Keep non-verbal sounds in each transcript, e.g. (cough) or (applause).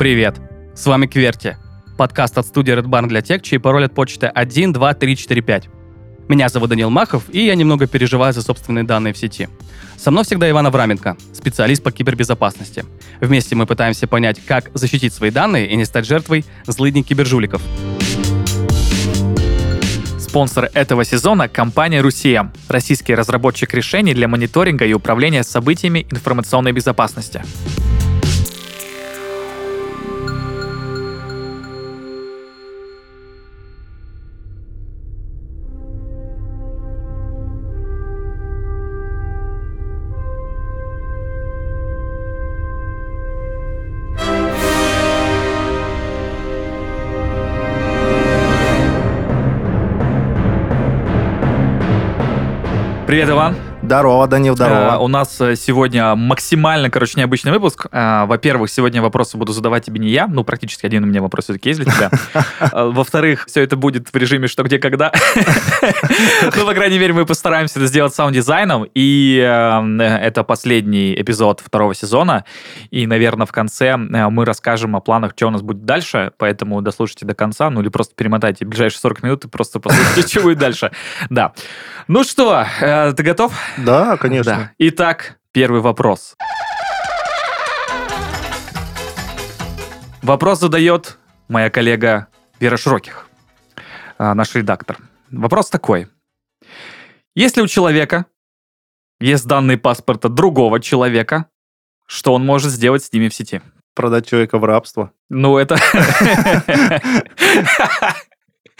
Привет! С вами Кверти, подкаст от студии Red Barn для тех, чей пароль от почты 1, 2, 3, 4, 5. Меня зовут Данил Махов, и я немного переживаю за собственные данные в сети. Со мной всегда Иван Авраменко, специалист по кибербезопасности. Вместе мы пытаемся понять, как защитить свои данные и не стать жертвой злыдней кибержуликов. Спонсор этого сезона – компания «Русия» – российский разработчик решений для мониторинга и управления событиями информационной безопасности. Привет, Иван. Здорово, Данил, здорово. Э, у нас э, сегодня максимально, короче, необычный выпуск. Э, во-первых, сегодня вопросы буду задавать тебе не я, ну, практически один у меня вопрос все-таки есть для тебя. (laughs) Э, Во-вторых, все это будет в режиме что, где, когда. (laughs) Ну, по крайней мере, мы постараемся это сделать саунд-дизайном, и э, это последний эпизод второго сезона, и, наверное, в конце мы расскажем о планах, что у нас будет дальше, поэтому дослушайте до конца, ну, или просто перемотайте ближайшие 40 минут и просто послушайте, (laughs) что будет дальше. Да. Ну что, э, ты готов? Да, конечно. Да. Итак, первый вопрос. Вопрос задает моя коллега Вера Широких, а, наш редактор. Вопрос такой. Если у человека есть данные паспорта другого человека, что он может сделать с ними в сети? Продать человека в рабство. Ну, это... (laughs) (laughs)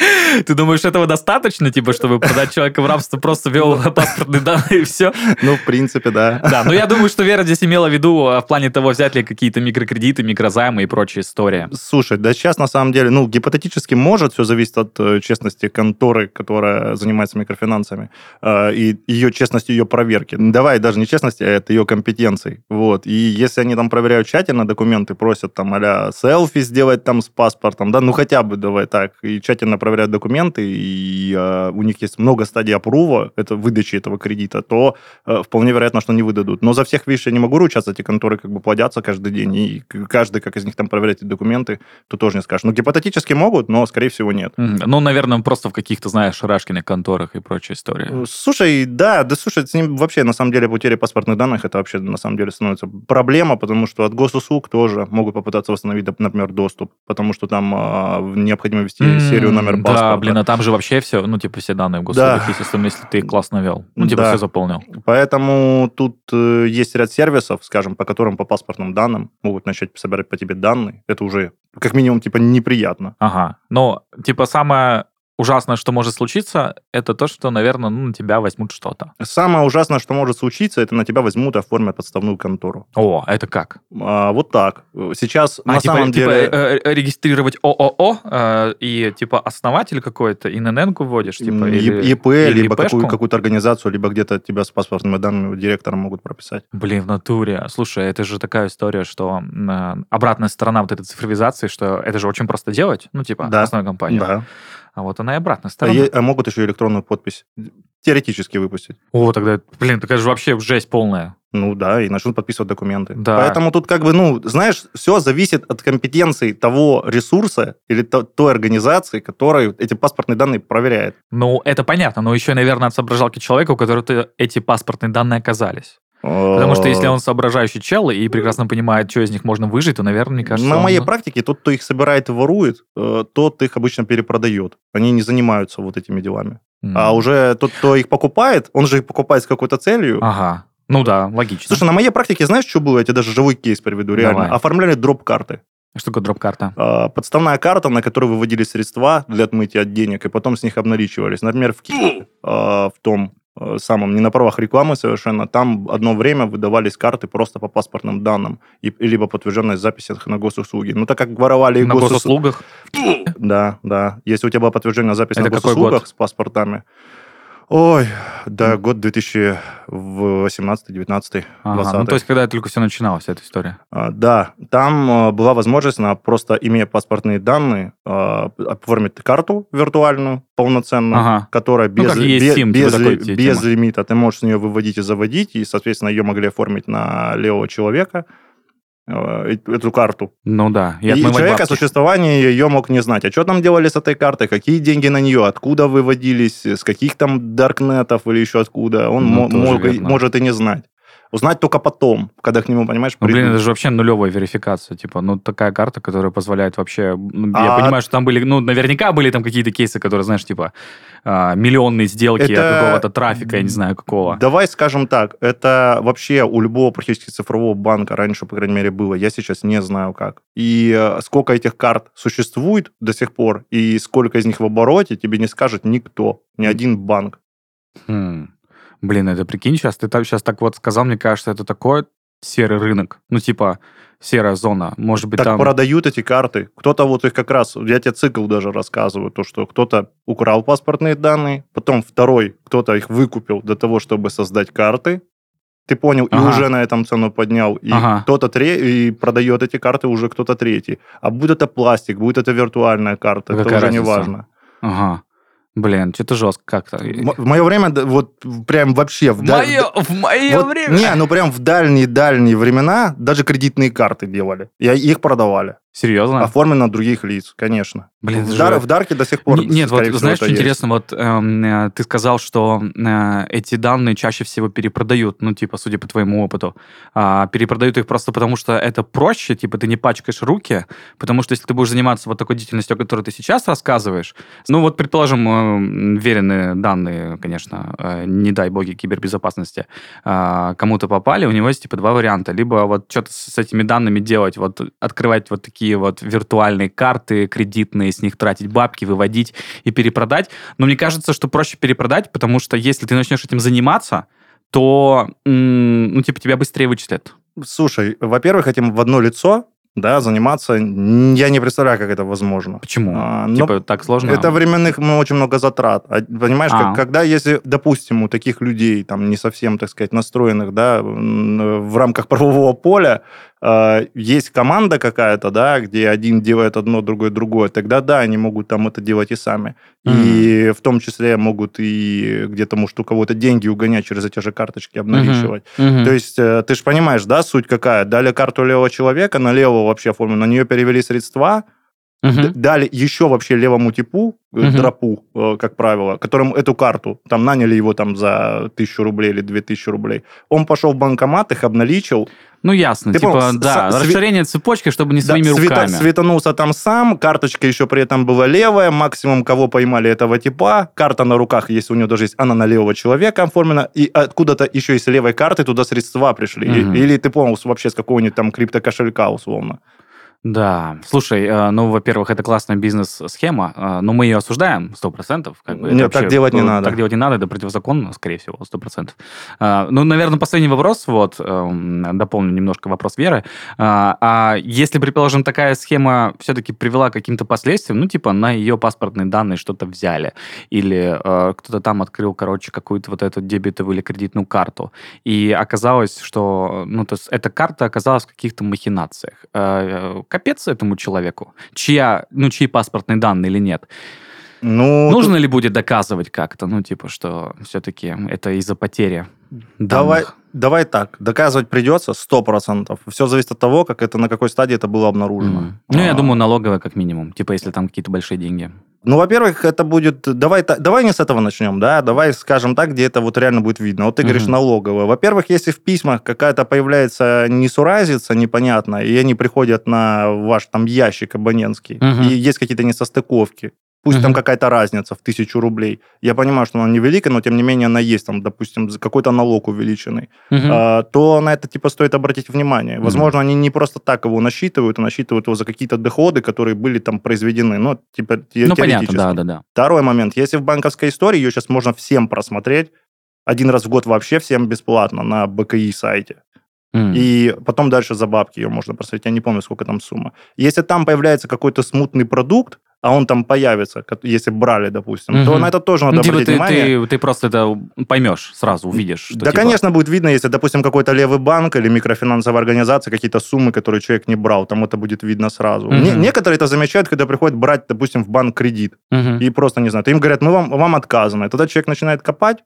(laughs) Ты думаешь, этого достаточно, типа, чтобы продать человека в рабство, просто ввел (laughs) паспортные данные и все? Ну, в принципе, да. Да, но я (laughs) думаю, что Вера здесь имела в виду а, в плане того, взять ли какие-то микрокредиты, микрозаймы и прочая история. Слушай, да сейчас на самом деле, ну, гипотетически может, все зависит от э, честности конторы, которая занимается микрофинансами, э, и ее честности, ее проверки. Ну, Давай даже не честности, а это ее компетенции. Вот. И если они там проверяют тщательно документы, просят там а селфи сделать там с паспортом, да, ну хотя бы давай так, и тщательно проверяют документы, и э, у них есть много стадий опрува, это выдачи этого кредита, то э, вполне вероятно, что не выдадут. Но за всех, видишь, я не могу ручаться, эти конторы как бы плодятся каждый день, и каждый, как из них там проверяет эти документы, то тоже не скажешь. Ну, гипотетически могут, но, скорее всего, нет. Мгм. Ну, наверное, просто в каких-то, знаешь, Рашкиных конторах и прочая история. Э, Слушай, да, да слушай, с ним вообще, на самом деле, потеря паспортных данных, это вообще, на самом деле, становится проблема, потому что от госуслуг тоже могут попытаться восстановить, например, доступ, потому что там а, необходимо ввести М, серию номер. Да, блин, а там же вообще все, ну, типа, все данные в госуслугах Да. особенно если ты их классно вел. Ну, типа, Да. все заполнил. Поэтому тут э, есть ряд сервисов, скажем, по которым по паспортным данным могут начать собирать по тебе данные. Это уже, как минимум, типа, неприятно. Ага. Но, типа, самое ужасное, что может случиться, это то, что, наверное, ну, на тебя возьмут что-то. Самое ужасное, что может случиться, это на тебя возьмут и оформят подставную контору. О, это как? А, вот так. Сейчас, А, на типа, самом типа, деле... э, э, регистрировать ООО э, и, типа, основатель какой-то, ИНН-ку вводишь, типа, или, ИП, или либо какую, какую-то организацию, либо где-то тебя с паспортными данными директором могут прописать. Блин, в натуре. Слушай, это же такая история, что э, обратная сторона вот этой цифровизации, что это же очень просто делать, ну, типа, Да. основной компании. Да. А вот она и обратная А, сторона. е- а могут еще электронную подпись теоретически выпустить. О, тогда, блин, такая же вообще жесть полная. Ну да, и начнут подписывать документы. Да. Поэтому тут как бы, ну, знаешь, все зависит от компетенции того ресурса или то- той организации, которая эти паспортные данные проверяет. Ну, это понятно, но еще, наверное, от соображалки человека, у которого эти паспортные данные оказались. Потому что если он соображающий чел и прекрасно понимает, что из них можно выжить, то, наверное, мне кажется... На он- моей практике тот, кто их собирает и ворует, э, тот их обычно перепродает. Они не занимаются вот этими делами. М. А уже тот, кто их покупает, он же их покупает с какой-то целью. Ага. Ну да, логично. Слушай, на моей практике, знаешь, что было? Я тебе даже живой кейс приведу, реально. Давай. Оформляли дроп-карты. Что такое дроп-карта? А, Подставная карта, на которую выводили средства для отмытия от денег, и потом с них обналичивались. Например, в Киеве, а, в том э, самом, не на правах рекламы совершенно, там одно время выдавались карты просто по паспортным данным, и, либо подтвержденной записи на госуслуги. Ну, так как воровали На госус- госуслугах? Да, да. Если у тебя была подтвержденная запись Это на госуслугах с паспортами, Ой, да, год 2018, 19, Ага, 20. Ну, то есть, когда только все начиналось, эта история. А, Да, там а, была возможность, на просто имея паспортные данные, а, оформить карту виртуальную, полноценную, Ага. которая Ну, без, как есть бе- SIM, типа без, такой ли- те- без лимита. Ты можешь с нее выводить и заводить, и, соответственно, ее могли оформить на левого человека. Э, эту карту. Ну да. И, отмывать человек о бабки. существовании ее мог не знать. А что там делали с этой картой? Какие деньги на нее? Откуда выводились? С каких там даркнетов или еще откуда? Он Ну, мо- мог и- верно. может и не знать. Узнать только потом, когда к нему, понимаешь, Ну, блин, это же вообще нулевая верификация. Типа, ну, такая карта, которая позволяет вообще... ну, Я А- понимаю, что там были... Ну, наверняка были там какие-то кейсы, которые, знаешь, типа, а, миллионные сделки Это- от какого-то трафика, я не знаю, какого. Давай скажем так, это вообще у любого практически цифрового банка раньше, по крайней мере, было. Я сейчас не знаю как. И э, сколько этих карт существует до сих пор, и сколько из них в обороте, тебе не скажет никто, ни один банк. Хм. Блин, это прикинь, сейчас ты так, сейчас так вот сказал, мне кажется, это такой серый рынок. Ну, типа, серая зона. Может быть, так там... продают эти карты. Кто-то вот их как раз, я тебе цикл даже рассказываю, то, что кто-то украл паспортные данные, потом второй, кто-то их выкупил для того, чтобы создать карты, ты понял, и Ага. уже на этом цену поднял. И Ага. кто-то тре- и продает эти карты уже кто-то третий. А будет это пластик, будет это виртуальная карта, это Какая уже не разница? важно. Ага. Блин, что-то жестко как-то. В мое время, вот прям вообще... В, да- в мое вот- Не, ну прям в дальние-дальние времена даже кредитные карты делали. И их продавали. Серьезно? Оформлено на других лиц, конечно. Блин, в, же- Дар- в Дарке до сих пор, Не- Нет, вот всего, знаешь, что есть. интересно, вот эм, э, ты сказал, что э, эти данные чаще всего перепродают, ну, типа, судя по твоему опыту, А, перепродают их просто потому, что это проще, типа, ты не пачкаешь руки, потому что если ты будешь заниматься вот такой деятельностью, о которой ты сейчас рассказываешь, ну, вот, предположим, э, веренные данные, конечно, э, не дай боги кибербезопасности, а, кому-то попали, у него есть, типа, два варианта. Либо вот что-то с этими данными делать, вот открывать вот такие вот виртуальные карты кредитные, с них тратить бабки, выводить и перепродать. Но мне кажется, что проще перепродать, потому что если ты начнешь этим заниматься, то, ну, типа, тебя быстрее вычислят. Слушай, во-первых, этим в одно лицо да, заниматься, я не представляю, как это возможно. Почему? А, типа, так сложно? Это временных ну, очень много затрат. А, Понимаешь, А. как- когда, если, допустим, у таких людей, там, не совсем, так сказать, настроенных, да, в рамках (laughs) правового поля, э, есть команда какая-то, да, где один делает одно, другой другое, тогда, да, они могут там это делать и сами. И в том числе могут и где-то, может, у кого-то деньги угонять через эти же карточки, обналичивать. Мгм. То есть э, ты же понимаешь, да, суть какая? Дали карту левого человека, на левого вообще оформлено, на нее перевели средства, Д- дали еще вообще левому типу, Мгм. дропу, э, как правило, которому эту карту, там наняли его там за тысячу рублей или две тысячи рублей. Он пошел в банкомат, их обналичил, Ну, ясно. Ты типа, понял, да, с- расширение цепочки, чтобы не да, своими света- руками. светанулся там сам, карточка еще при этом была левая, максимум кого поймали этого типа, карта на руках, если у него даже есть, она на левого человека оформлена, и откуда-то еще и с левой карты туда средства пришли. И- Мгм. Или ты понял, вообще с какого-нибудь там криптокошелька условно. Да. Слушай, э, ну, во-первых, это классная бизнес-схема, э, но мы ее осуждаем, сто процентов. Как бы, Нет, так делать не ну, надо. Так делать не надо, это противозаконно, скорее всего, сто процентов. А, Ну, наверное, последний вопрос, вот, эм, дополню немножко вопрос Веры. А если, предположим, такая схема все-таки привела к каким-то последствиям, ну, типа, на ее паспортные данные что-то взяли, или э, кто-то там открыл, короче, какую-то вот эту дебетовую или кредитную карту, и оказалось, что, ну, то есть эта карта оказалась в каких-то махинациях. Капец этому человеку, чья, ну, чьи паспортные данные или нет. Ну, Нужно ли будет доказывать как-то, ну, типа, что все-таки это из-за потери данных? давай так, доказывать придется 100%. Все зависит от того, как это, на какой стадии это было обнаружено. Мгм. Ну, я А, думаю, налоговая как минимум, типа, если там какие-то большие деньги. Ну, во-первых, это будет... Давай, давай не с этого начнем, да? Давай скажем так, где это вот реально будет видно. Вот ты говоришь Мгм. налоговая. Во-первых, если в письмах какая-то появляется несуразица непонятная, и они приходят на ваш там ящик абонентский, Мгм. и есть какие-то несостыковки, пусть там Мгм. какая-то разница в тысячу рублей. Я понимаю, что она невелика, но тем не менее она есть, там, допустим, какой-то налог увеличенный. Мгм. а, то на это типа стоит обратить внимание. Мгм. Возможно, они не просто так его насчитывают, а насчитывают его за какие-то доходы, которые были там произведены. Ну, типа те- Ну, понятно, да, да, да. Второй момент. Если в банковской истории, ее сейчас можно всем просмотреть, один раз в год вообще всем бесплатно на БКИ сайте. М. И потом дальше за бабки ее можно просмотреть. Я не помню, сколько там сумма. Если там появляется какой-то смутный продукт, а он там появится, если брали, допустим, то Мгм. на это тоже надо Ну, типа, обратить ты, внимание. ты, ты просто это поймешь сразу, увидишь. Что, да, типа, конечно, будет видно, если, допустим, какой-то левый банк или микрофинансовая организация, какие-то суммы, которые человек не брал, там это будет видно сразу. Мгм. Не- некоторые это замечают, когда приходят брать, допустим, в банк кредит, Мгм. и просто, не знаю, им говорят, мы вам, вам отказано. И тогда человек начинает копать,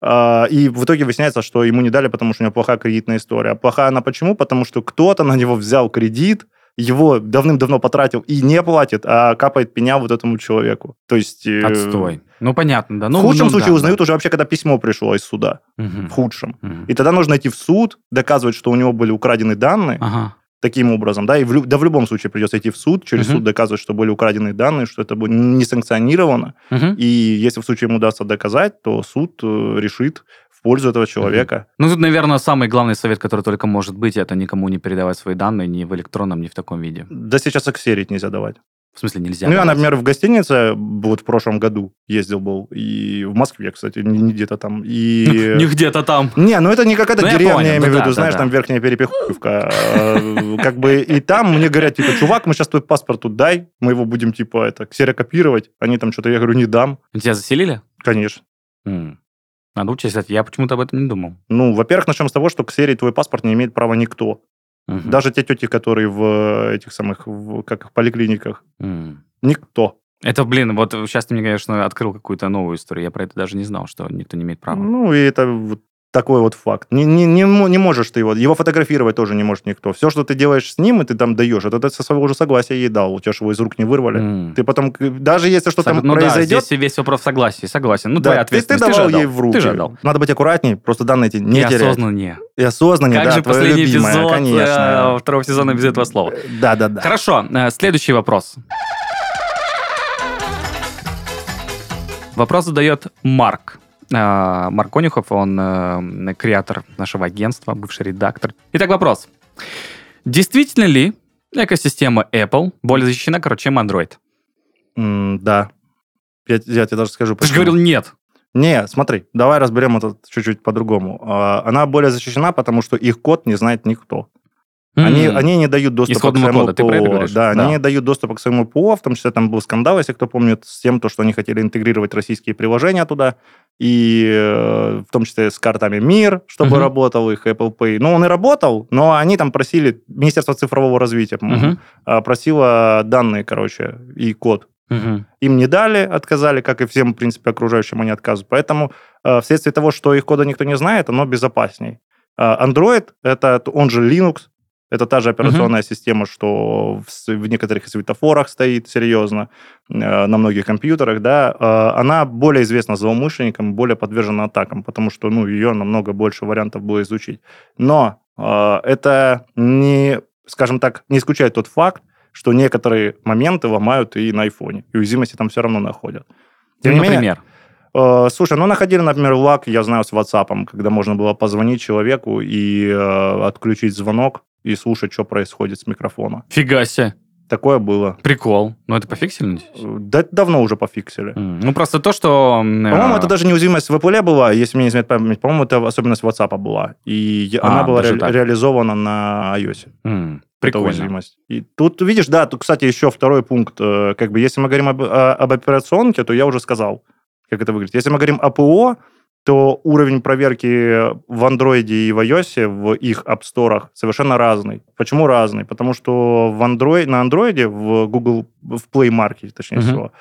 А, И в итоге выясняется, что ему не дали, потому что у него плохая кредитная история. А Плохая она почему? Потому что кто-то на него взял кредит, его давным-давно потратил и не платит, а капает пеня вот этому человеку. То есть... э, Отстой. Ну, понятно, да. Ну, в худшем ну, случае да, узнают да. уже вообще, когда письмо пришло из суда. Мгм. В худшем. Мгм. И тогда нужно идти в суд, доказывать, что у него были украдены данные Ага. таким образом, да, и в, да в любом случае придется идти в суд, через Мгм. суд доказывать, что были украдены данные, что это не санкционировано. Мгм. И если в случае ему удастся доказать, то суд э, решит пользу этого человека. Ну, тут, наверное, самый главный совет, который только может быть, это никому не передавать свои данные ни в электронном, ни в таком виде. Да сейчас аксерить нельзя давать. В смысле, нельзя. ну, я, давать. например, в гостинице вот в прошлом году ездил был, и в Москве, кстати, не, не где-то там. И... (laughs) Не где-то там. Не, ну это не какая-то Ну, я деревня, понял, я имею в да, виду, да, знаешь, да. там верхняя перепиховка. Э, Как бы и там мне говорят, типа, чувак, мы сейчас твой паспорт тут дай, мы его будем, типа, это, ксерокопировать. Они там что-то, я говорю, не дам. Тебя заселили? Конечно. Надо учесть, кстати, я почему-то об этом не думал. Ну, во-первых, начнем с того, что ксерить твой паспорт не имеет права никто. Мгм. Даже те тети, которые в этих самых, в, как их, поликлиниках. М. Никто. Это, блин, вот сейчас ты мне, конечно, открыл какую-то новую историю. Я про это даже не знал, что никто не имеет права. Ну, и это вот такой вот факт. Не, не, не, не можешь ты его... Его фотографировать тоже не может никто. Все, что ты делаешь с ним, и ты там даешь, это ты со своего уже согласия ей дал. У тебя же его из рук не вырвали. М. Ты потом, даже если что-то Сог- там ну да, произойдет, здесь весь вопрос в согласии. Согласен. Ну, да, твоя ты, ты ответственность. давал отдал. ей в руки. Ты же отдал. Надо быть аккуратней, просто данные эти не Я терять. осознаннее. И осознаннее, Как да, же последний любимая, эпизод конечно. э, второго сезона без этого слова? Да, да, да. Хорошо, э, следующий вопрос. Вопрос задает Марк. Э, Марк Конюхов, он э, креатор нашего агентства, бывший редактор. Итак, вопрос. Действительно ли экосистема Apple более защищена, короче, чем Android? М, да. Я, я тебе даже скажу. Ты же говорил нет. Не, смотри, давай разберем это чуть-чуть по-другому. А, Она более защищена, потому что их код не знает никто. Они, М. они не дают доступа Исходного к своему кода, ты про это ПО. говоришь? Да, Да. они не дают доступа к своему ПО, в том числе там был скандал, если кто помнит, с тем, то, что они хотели интегрировать российские приложения туда, и э, в том числе с картами МИР, чтобы Мгм. работал их Apple Pay. Ну, он и работал, но они там просили, Министерство цифрового развития, а, просило данные, короче, и код. Мгм. Им не дали, отказали, как и всем, в принципе, окружающим они отказывают. Поэтому э, вследствие того, что их кода никто не знает, оно безопасней. А, Android, это он же Linux, это та же операционная система, что в, в некоторых светофорах стоит серьезно, э, на многих компьютерах, да, э, она более известна злоумышленникам, более подвержена атакам, потому что, ну, ее намного больше вариантов было изучить. Но э, это не, скажем так, не исключает тот факт, что некоторые моменты ломают и на айфоне, и уязвимости там все равно находят. Тем Ну, не менее, например. Э, Слушай, ну находили, например, лак, я знаю, с WhatsApp, когда можно было позвонить человеку и э, отключить звонок и слушать, что происходит с микрофона. Фига себе. Такое было. Прикол. Ну, это пофиксили? Э, Да давно уже пофиксили. М, Ну, просто то, что... м, По-моему, э, это даже неуязвимость в Apple была, если мне не изменяет память. По-моему, это особенность WhatsApp была. И А, она была ре- так. реализована на iOS. эта Прикольно. уязвимость. И тут, видишь, да, тут, кстати, еще второй пункт. э, Как бы, если мы говорим об, об операционке, то я уже сказал, как это выглядит. Если мы говорим о ПО, то уровень проверки в Android и в iOS в их App Store совершенно разный. Почему разный? Потому что в Android, на Android, в Google, в Play Market, точнее Мгм. всего,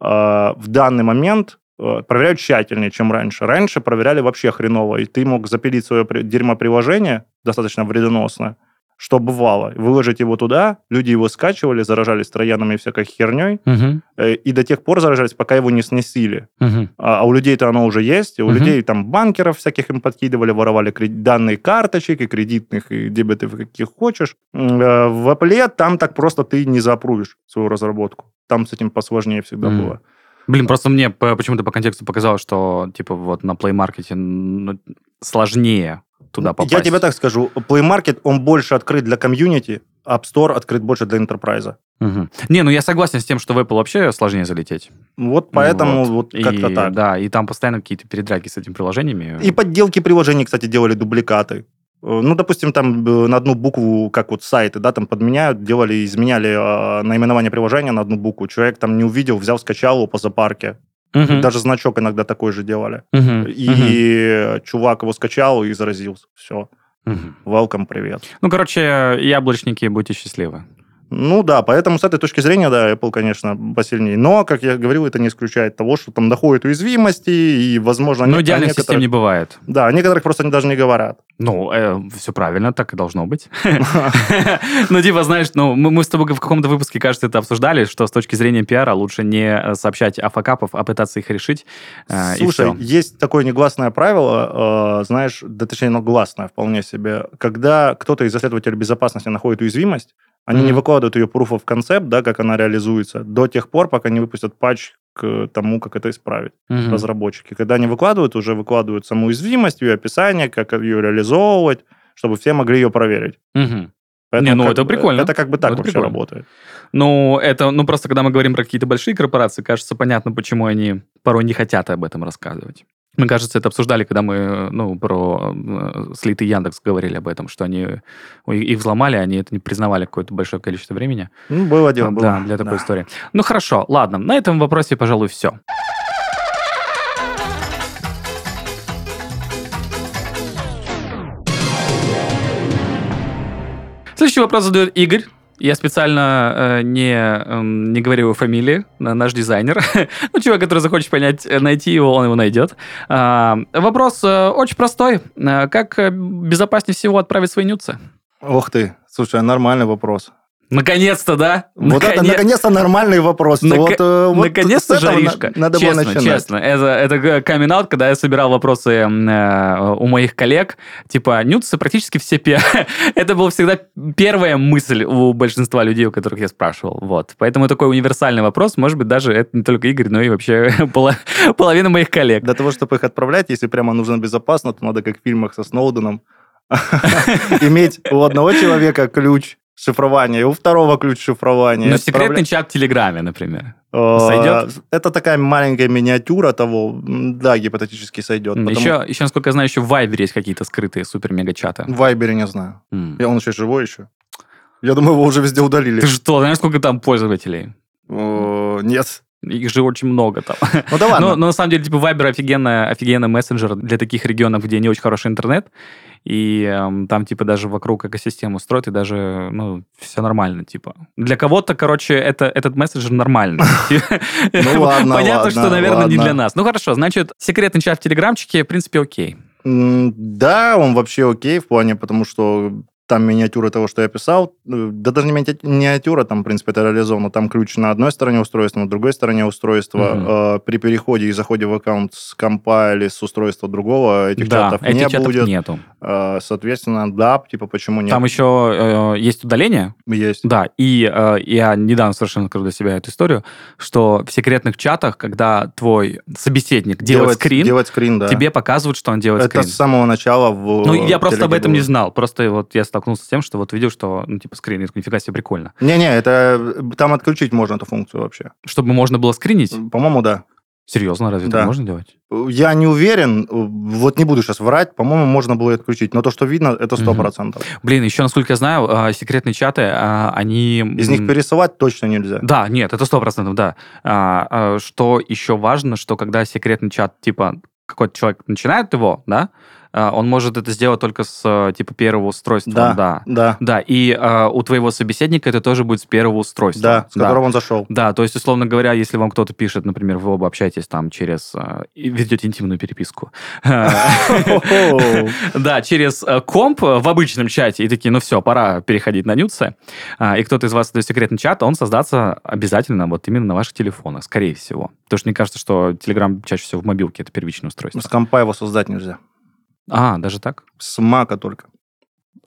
э, в данный момент э, проверяют тщательнее, чем раньше. Раньше проверяли вообще хреново, и ты мог запилить свое при- дерьмо-приложение, достаточно вредоносное, что бывало. Выложить его туда, люди его скачивали, заражались троянами и всякой херней, Мгм, э, и до тех пор заражались, пока его не сносили. мгм. А, а у людей-то оно уже есть, и у Мгм. людей там банкеров всяких им подкидывали, воровали данные карточек и кредитных, и дебетов, каких хочешь. Э, В Apple там так просто ты не запрувишь свою разработку. Там с этим посложнее всегда Мгм. было. Блин, просто мне по- почему-то по контексту показалось, что, типа, вот на Play Market ну, сложнее туда попасть. Я тебе так скажу, Play Market, он больше открыт для комьюнити, App Store открыт больше для enterprise. Мгм. Не, ну я согласен с тем, что в Apple вообще сложнее залететь. Вот поэтому Вот. вот, как-то так. Да, и там постоянно какие-то передраки с этими приложениями. И подделки приложений, кстати, делали дубликаты. Э, Ну, допустим, там э, на одну букву, как вот сайты, да, там подменяют, делали, изменяли э, наименование приложения на одну букву. Человек там не увидел, взял, скачал его по запарке. Мгм. Даже значок иногда такой же делали. Мгм. И чувак его скачал и заразился. Все. Мгм. Welcome, привет. Ну, короче, яблочники, будьте счастливы. Ну да, поэтому с этой точки зрения, да, Apple, конечно, посильнее. Но, как я говорил, это не исключает того, что там доходят уязвимости, и, возможно... Ну, не- идеальных систем не бывает. Да, о некоторых просто они даже не говорят. Ну, все правильно, так и должно быть. (laughs) (laughs) Ну, типа, знаешь, ну, мы с тобой в каком-то выпуске, кажется, это обсуждали, что с точки зрения пиара лучше не э, сообщать о факапах, а пытаться их решить. э, Слушай, есть такое негласное правило, э, знаешь, да точнее, оно гласное вполне себе. Когда кто-то из исследователей безопасности находит уязвимость, они не Мгм. выкладывают ее proof of concept, да, как она реализуется, до тех пор, пока не выпустят патч к тому, как это исправить. Мгм. разработчики. Когда они выкладывают, уже выкладывают саму уязвимость, ее описание, как ее реализовывать, чтобы все могли ее проверить. Мгм. Поэтому Не, ну это бы- прикольно. Это как бы так Это вообще прикольно. работает. Ну, это, ну, просто когда мы говорим про какие-то большие корпорации, кажется, понятно, почему они порой не хотят об этом рассказывать. Мы, кажется, это обсуждали, когда мы, ну, про э, слитый Яндекс говорили об этом, что они их взломали, они это не признавали какое-то большое количество времени. Ну, было дело, было. Да, для такой Да. истории. Ну, хорошо, ладно, на этом вопросе, пожалуй, все. Следующий вопрос задает Игорь. Я специально э, не, эм, не говорю его фамилии, на- наш дизайнер. (laughs) ну, человек, который захочет понять, э, найти его, он его найдет. А, вопрос э, очень простой. Э, как э, безопаснее всего отправить свои нюцы? Ох ты, слушай, нормальный вопрос. Наконец-то, да? Вот это, Наконец- наконец-то нормальный вопрос. Вот, э, вот Наконец-то жаришка. на- Надо было честно, начинать. честно. Это, это камин когда я собирал вопросы э, у моих коллег. Типа, нюцы практически все пи- (laughs) Это была всегда первая мысль у большинства людей, у которых я спрашивал. Вот. Поэтому такой универсальный вопрос. Может быть, даже это не только Игорь, но и вообще (laughs) половина моих коллег. Для того, чтобы их отправлять, если прямо нужно безопасно, то надо, как в фильмах со Сноуденом, (laughs) иметь у одного человека ключ шифрования, и у второго ключ шифрования. Но секретный отправлять- чат в Телеграме, например. Э, Сойдет? Это такая маленькая миниатюра того, да, гипотетически сойдет. потому- Еще, еще, насколько я знаю, еще в Вайбере есть какие-то скрытые супер-мега-чаты. В Вайбере не знаю. И он еще живой еще. Я думаю, его уже везде удалили. Ты что, знаешь, сколько там пользователей? Э, Нет. Их же очень много там. (laughs) Ну да ладно. Но, но на самом деле, типа, Viber офигенный, офигенный мессенджер для таких регионов, где не очень хороший интернет. И эм, там, типа, даже вокруг экосистему строят, и даже, ну, все нормально, типа. Для кого-то, короче, это, этот мессенджер нормальный. (laughs) Ну ладно, Понятно, что, наверное, не для нас. Ну, хорошо, значит, секретный чат в Телеграмчике, в принципе, окей. Да, он вообще окей в плане, потому что там миниатюра того, что я писал, э, да даже не миниатю- миниатюра, там, в принципе, это реализовано. Там ключ на одной стороне устройства, на другой стороне устройства. Э, При переходе и заходе в аккаунт с компа или с устройства другого этих да, чатов не чатов будет. нету. Э, Соответственно, да, типа, почему нет? Там еще э, есть удаление, есть. Да, и э, я недавно совершенно открыл для себя эту историю, что в секретных чатах, когда твой собеседник делает скрин, Делать скрин, да. тебе показывают, что он делает Это скрин. с самого начала в Ну, я просто об этом не знал. Просто вот я столкнулся с тем, что вот видел, что, ну, типа, скрин, нифига себе, прикольно. Не-не, это э, там отключить можно эту функцию вообще. Чтобы можно было скринить? По-моему, да. Серьезно, разве Да. это можно делать? Я не уверен, вот не буду сейчас врать, по-моему, можно было отключить, но то, что видно, это сто Мгм. процентов. Блин, еще, насколько я знаю, э, секретные чаты, э, они... Из них пересылать точно нельзя. Да, нет, это сто процентов, да. А, а, что еще важно, что когда секретный чат, типа, какой-то человек начинает его, да, а, он может это сделать только с, э, типа, первого устройства. Да, Да. да, Да, и а, у твоего собеседника это тоже будет с первого устройства. да, с которого он зашел. Да, то есть, условно говоря, если вам кто-то пишет, например, вы оба общаетесь там через... а, и ведете интимную переписку. Да, через э, комп э, в обычном чате, и такие, ну все, пора переходить на нюцы, А, и кто-то из вас дает секретный чат, он создаться обязательно вот именно на ваших телефонах, скорее всего. Потому что мне кажется, что Telegram чаще всего в мобилке это первичное устройство. С компа его создать нельзя. А, даже так? С мака только.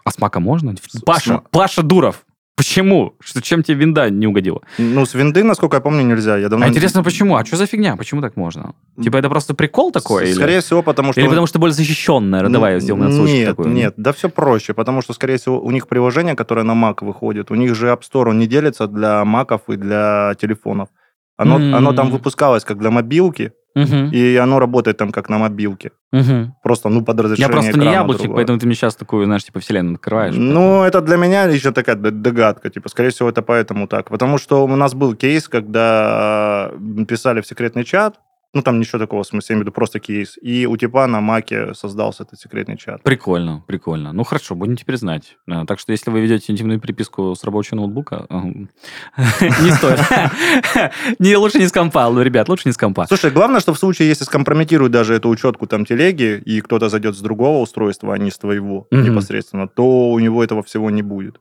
А с Мака можно? С- Паша, с- Паша Дуров, почему? Что, чем тебе винда не угодила? Ну, с винды, насколько я помню, нельзя. Я давно А интересно, почему? А что за фигня? Почему так можно? Типа это просто прикол такой? или- Скорее всего, потому что... Или потому что более защищенная родовая Н- сделана отсрочка Нет, такую? нет, да все проще, потому что, скорее всего, у них приложение, которое на Mac выходит, у них же App Store, он не делится для маков и для телефонов. Оно, М. оно там выпускалось как для мобилки, Мгм, и оно работает там как на мобилке. мгм. Просто, ну, под Я разрешение просто не яблочник, другое. поэтому ты мне сейчас такую, знаешь, типа вселенную открываешь. Ну, это для меня лично такая догадка. Типа, скорее всего, это поэтому так. Потому что у нас был кейс, когда писали в секретный чат, Ну, там ничего такого, в смысле, я имею в виду просто кейс. И у типа на маке создался этот секретный чат. Прикольно, прикольно. Ну хорошо, будем теперь знать. А, Так что если вы ведете интимную переписку с рабочего ноутбука, (laughs) (laughs) не стоит. (laughs) Не, лучше не с компа, ну, ребят, лучше не с компа. Слушай, главное, что в случае, если скомпрометируют даже эту учетку там телеги, и кто-то зайдет с другого устройства, а не с твоего непосредственно, то у него этого всего не будет.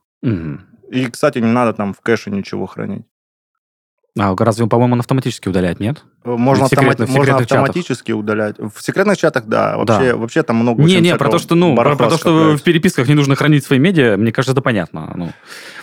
И, кстати, не надо там в кэше ничего хранить. А разве, по-моему, он автоматически удаляет, нет? Можно, В секретных- автомати- в можно секретных чатах. автоматически удалять. В секретных чатах, да. Вообще, вообще там много очень Не-не, про то, что, ну, про, то, что в переписках не нужно хранить свои медиа, мне кажется, это понятно. Ну,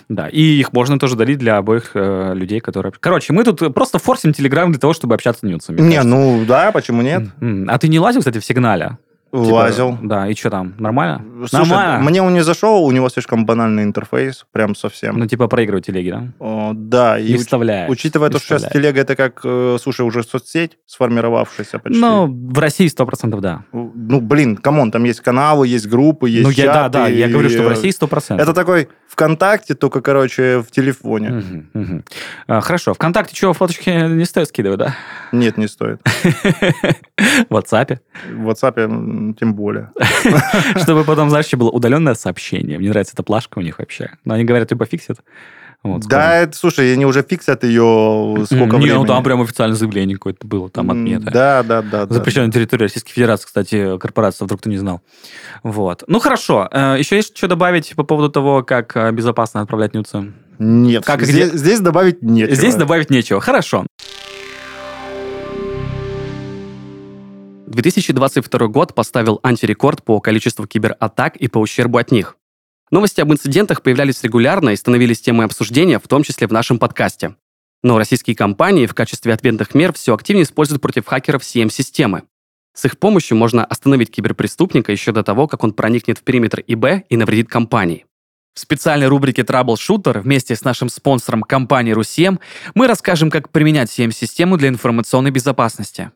да, и их можно тоже дарить для обоих э, людей, которые... Короче, мы тут просто форсим Телеграм для того, чтобы общаться с нюцами. Не, ну да, почему нет? А ты не лазил, кстати, в сигнале? Типа, Лазил. Да, и что там, нормально? Слушай, нормально? мне он не зашел, у него слишком банальный интерфейс, прям совсем. Ну, типа проигрывать телеги, да? О, да, и Не уч- вставляешь. учитывая то, что сейчас телега это как, э, слушай, уже соцсеть сформировавшаяся почти. Ну, в России 100% да. Ну, блин, come on, там есть каналы, есть группы, есть ну, я, да, чаты, да, я и, говорю, что в э, России 100%. Это такой ВКонтакте, только, короче, в телефоне. Мгм, мгм. А, Хорошо. Вконтакте чего, фоточки не стоит скидывать, да? Нет, не стоит. (laughs) В WhatsApp. В WhatsApp м, тем более. (laughs) Чтобы потом, знаешь, было удаленное сообщение. Мне нравится эта плашка у них вообще. Но они говорят, типа фиксит. Вот, скоро. Да, это, слушай, они уже фиксят ее сколько М, Не, времени. ну там прям официальное заявление какое-то было, там отмета. Да, да, да. да. Запрещенная территория Российской Федерации, кстати, корпорация, вдруг ты не знал. Вот. Ну, хорошо. Э, Еще есть что добавить по поводу того, как э, безопасно отправлять нюцы? Нет, Как здесь, здесь добавить нечего. Здесь добавить нечего. Хорошо. 2022 год поставил антирекорд по количеству кибератак и по ущербу от них. Новости об инцидентах появлялись регулярно и становились темой обсуждения, в том числе в нашем подкасте. Но российские компании в качестве ответных мер все активнее используют против хакеров CM-системы. С их помощью можно остановить киберпреступника еще до того, как он проникнет в периметр ИБ и навредит компании. В специальной рубрике Troubleshooter вместе с нашим спонсором компанией Русем мы расскажем, как применять CM-систему для информационной безопасности.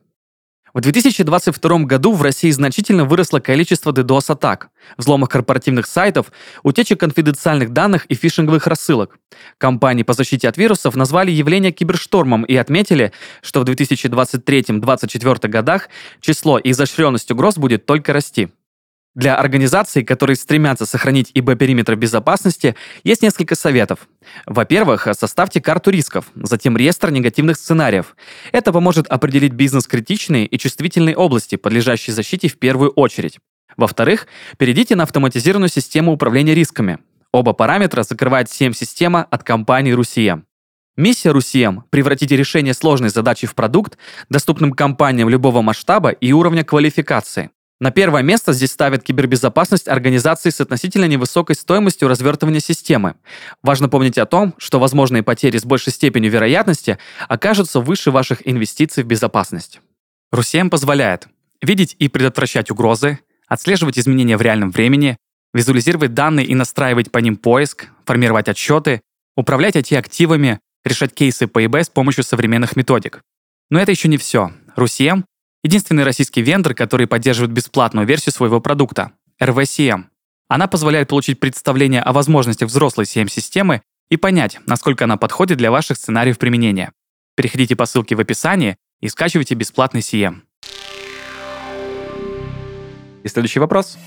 В 2022 году в России значительно выросло количество DDoS-атак, взломов корпоративных сайтов, утечек конфиденциальных данных и фишинговых рассылок. Компании по защите от вирусов назвали явление киберштормом и отметили, что в 2023-2024 годах число и изощренность угроз будет только расти. Для организаций, которые стремятся сохранить ИБ-периметр безопасности, есть несколько советов. Во-первых, составьте карту рисков, затем реестр негативных сценариев. Это поможет определить бизнес-критичные и чувствительные области, подлежащие защите в первую очередь. Во-вторых, перейдите на автоматизированную систему управления рисками. Оба параметра закрывает CM-система от компании Русием. Миссия Русием – превратить решение сложной задачи в продукт, доступным компаниям любого масштаба и уровня квалификации. На первое место здесь ставят кибербезопасность организации с относительно невысокой стоимостью развертывания системы. Важно помнить о том, что возможные потери с большей степенью вероятности окажутся выше ваших инвестиций в безопасность. Русем позволяет видеть и предотвращать угрозы, отслеживать изменения в реальном времени, визуализировать данные и настраивать по ним поиск, формировать отчеты, управлять IT-активами, решать кейсы по ИБ с помощью современных методик. Но это еще не все. Русем — единственный российский вендор, который поддерживает бесплатную версию своего продукта — RVCM. Она позволяет получить представление о возможностях взрослой CM-системы и понять, насколько она подходит для ваших сценариев применения. Переходите по ссылке в описании и скачивайте бесплатный CM. И следующий вопрос.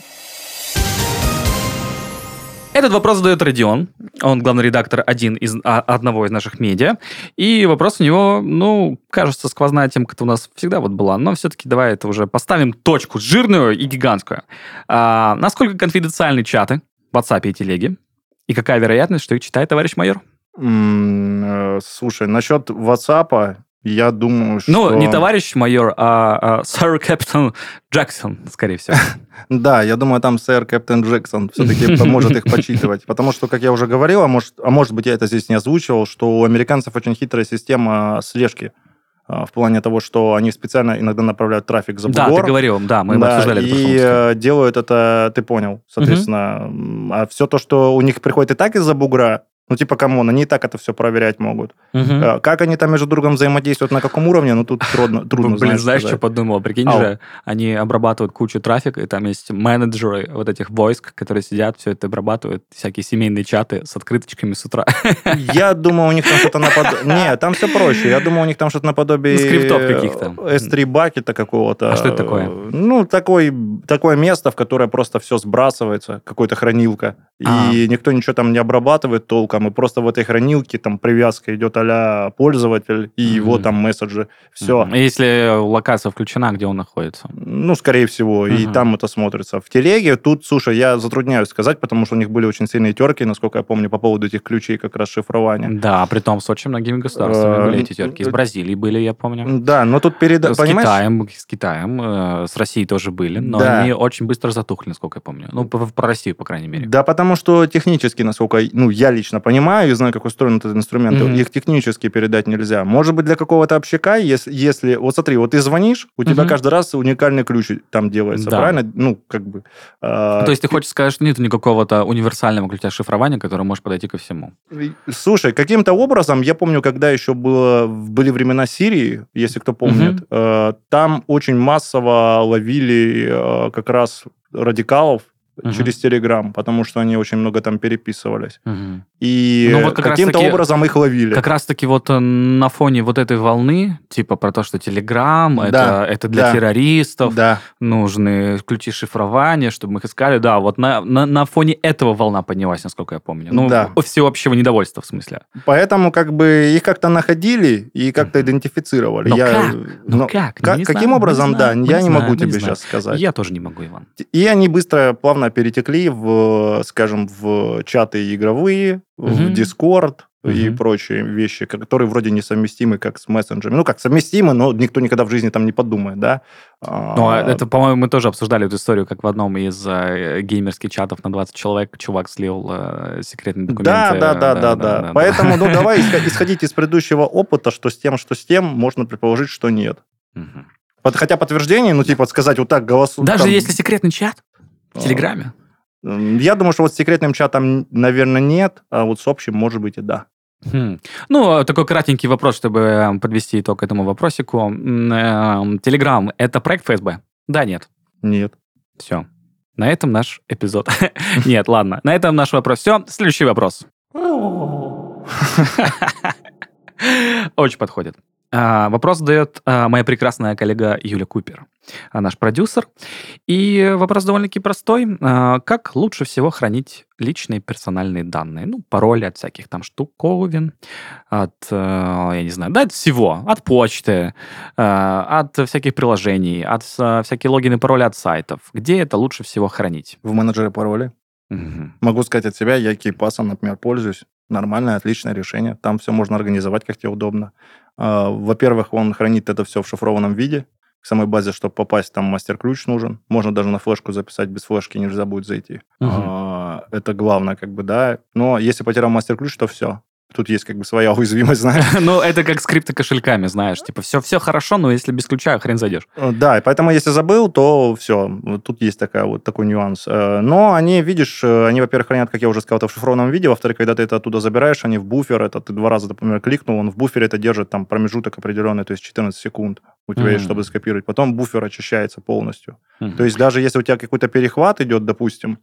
Этот вопрос задает Родион. Он главный редактор один из, а, одного из наших медиа. И вопрос у него, ну, кажется, сквозная темка-то у нас всегда вот была. Но все-таки давай это уже поставим точку жирную и гигантскую. А, насколько конфиденциальны чаты в WhatsApp и телеге? И какая вероятность, что их читает товарищ майор? Э, Слушай, насчет WhatsApp, я думаю, что... Ну, не товарищ майор, а, а сэр Кэптон Джексон, скорее всего. (laughs) Да, я думаю, там сэр Кэптен Джексон все-таки поможет их почитывать. (laughs) Потому что, как я уже говорил, а может, а может быть, я это здесь не озвучивал, что у американцев очень хитрая система слежки а, в плане того, что они специально иногда направляют трафик за Да, бугор. ты говорил, да, мы Да, обсуждали это и выпуске. э, делают это, ты понял, соответственно. М, А все то, что у них приходит и так из-за бугра, Ну, типа, come on, они и так это все проверять могут. Э, Как они там между другом взаимодействуют, на каком уровне, ну, тут трудно, (laughs) трудно Блин, знаешь, что подумал? Прикинь Ау. же, они обрабатывают кучу трафика, и там есть менеджеры вот этих войск, которые сидят, все это обрабатывают, всякие семейные чаты с открыточками с утра. (laughs) Я думаю, у них там что-то наподобие... Не, там все проще. Я думаю, у них там что-то наподобие... Ну, скриптов каких-то. S3 бакета какого-то. А что это такое? Ну, такой, такое место, в которое просто все сбрасывается, какой-то хранилка. И А. никто ничего там не обрабатывает толком. И просто в этой хранилке там привязка идет а пользователь и его Мгм. там месседжи. Все. Мгм. Если локация включена, где он находится? Ну, скорее всего, и Мгм. там это смотрится. В телеге тут, слушай, я затрудняюсь сказать, потому что у них были очень сильные терки, насколько я помню, по поводу этих ключей как раз шифрования. Да, при том с очень многими государствами Э, были эти терки. Из э, Бразилии были, я помню. Да, но тут переда... С Понимаешь? Китаем, с Китаем, э, с Россией тоже были, но Да. они очень быстро затухли, насколько я помню. Ну, про Россию, по крайней мере. Да, потому что технически, насколько ну, я лично понимаю и знаю, как устроен этот инструмент, Мгм. их технически передать нельзя. Может быть, для какого-то общака, если, если... Вот смотри, вот ты звонишь, у тебя Мгм. каждый раз уникальный ключ там делается, Да. правильно? Ну, как бы... Ну, То есть ты хочешь сказать, что нет никакого-то универсального ключа шифрования, который может подойти ко всему? Слушай, каким-то образом, я помню, когда еще было, были времена Сирии, если кто помнит, э, там очень массово ловили э, как раз радикалов Мгм. через Телеграм, потому что они очень много там переписывались. Мгм. И Ну, вот как каким-то таки- образом их ловили. Как раз-таки вот э, на фоне вот этой волны, типа про то, что Телеграм, Да, это, это для да. террористов, Да. нужны ключи шифрования, чтобы мы их искали. Да, вот на, на, на фоне этого волна поднялась, насколько я помню. Ну, Да. всеобщего недовольства, в смысле. Поэтому как бы их как-то находили и как-то Мгм. идентифицировали. Но я, как? Ну но как? Ну, как- не каким знаю, образом, не да, знаю, я не не знаю, могу ну, не тебе знаю. сейчас сказать. Я тоже не могу, Иван. И они быстро, плавно перетекли в, скажем, в чаты игровые, в Мгм. Discord и прочие вещи, которые вроде несовместимы как с мессенджерами. Ну, как совместимы, но никто никогда в жизни там не подумает, да? А, Ну, а это, по-моему, мы тоже обсуждали эту историю, как в одном из э, геймерских чатов на 20 человек чувак слил э, секретные документы. Да, да, да, да, да. Поэтому, ну, (laughs) давай исход- исходить из предыдущего опыта, что с тем, что с тем, можно предположить, что нет. Под- Хотя подтверждение, ну, типа, сказать вот так голосу... Даже там, если секретный чат в а, Телеграме. м, Я думаю, что вот с секретным чатом, наверное, нет, а вот с общим, может быть, и да. Хм. Ну, такой кратенький вопрос, чтобы э, подвести итог этому вопросику. Телеграм — это проект ФСБ? Да, нет. Нет. Все. На этом наш эпизод. (laughs) Нет, ладно. На этом наш вопрос. Все. Следующий вопрос. (laughs) Очень подходит. А, Вопрос задает а, моя прекрасная коллега Юля Купер, а, наш продюсер. И вопрос довольно-таки простой. А, Как лучше всего хранить личные персональные данные? Ну, пароли от всяких там штуковин, от, э, я не знаю, да, от всего. От почты, э, от всяких приложений, от э, всякие логины, пароли от сайтов. Где это лучше всего хранить? В менеджере пароли. Мгм. Могу сказать от себя, я кейпасом, например, пользуюсь. Нормальное, отличное решение. Там все можно организовать, как тебе удобно. А, Во-первых, он хранит это все в шифрованном виде. К самой базе, чтобы попасть, там мастер-ключ нужен. Можно даже на флешку записать, без флешки нельзя будет зайти. Мгм. А, Это главное, как бы, да. Но если потерял мастер-ключ, то все. Тут есть как бы своя (laughs) уязвимость, знаешь. (laughs) Ну, это как с криптокошельками, знаешь. Типа, все, все хорошо, но если без ключа, хрен зайдешь. Э, Да, и поэтому если забыл, то все. Вот тут есть такая, вот такой нюанс. Э, Но они, видишь, э, они, во-первых, хранят, как я уже сказал, это в шифрованном виде. Во-вторых, когда ты это оттуда забираешь, они в буфер, это ты два раза, например, кликнул, он в буфере это держит там промежуток определенный, то есть 14 секунд у тебя есть, Мгм. чтобы скопировать. Потом буфер очищается полностью. Мгм. То есть даже если у тебя какой-то перехват идет, допустим,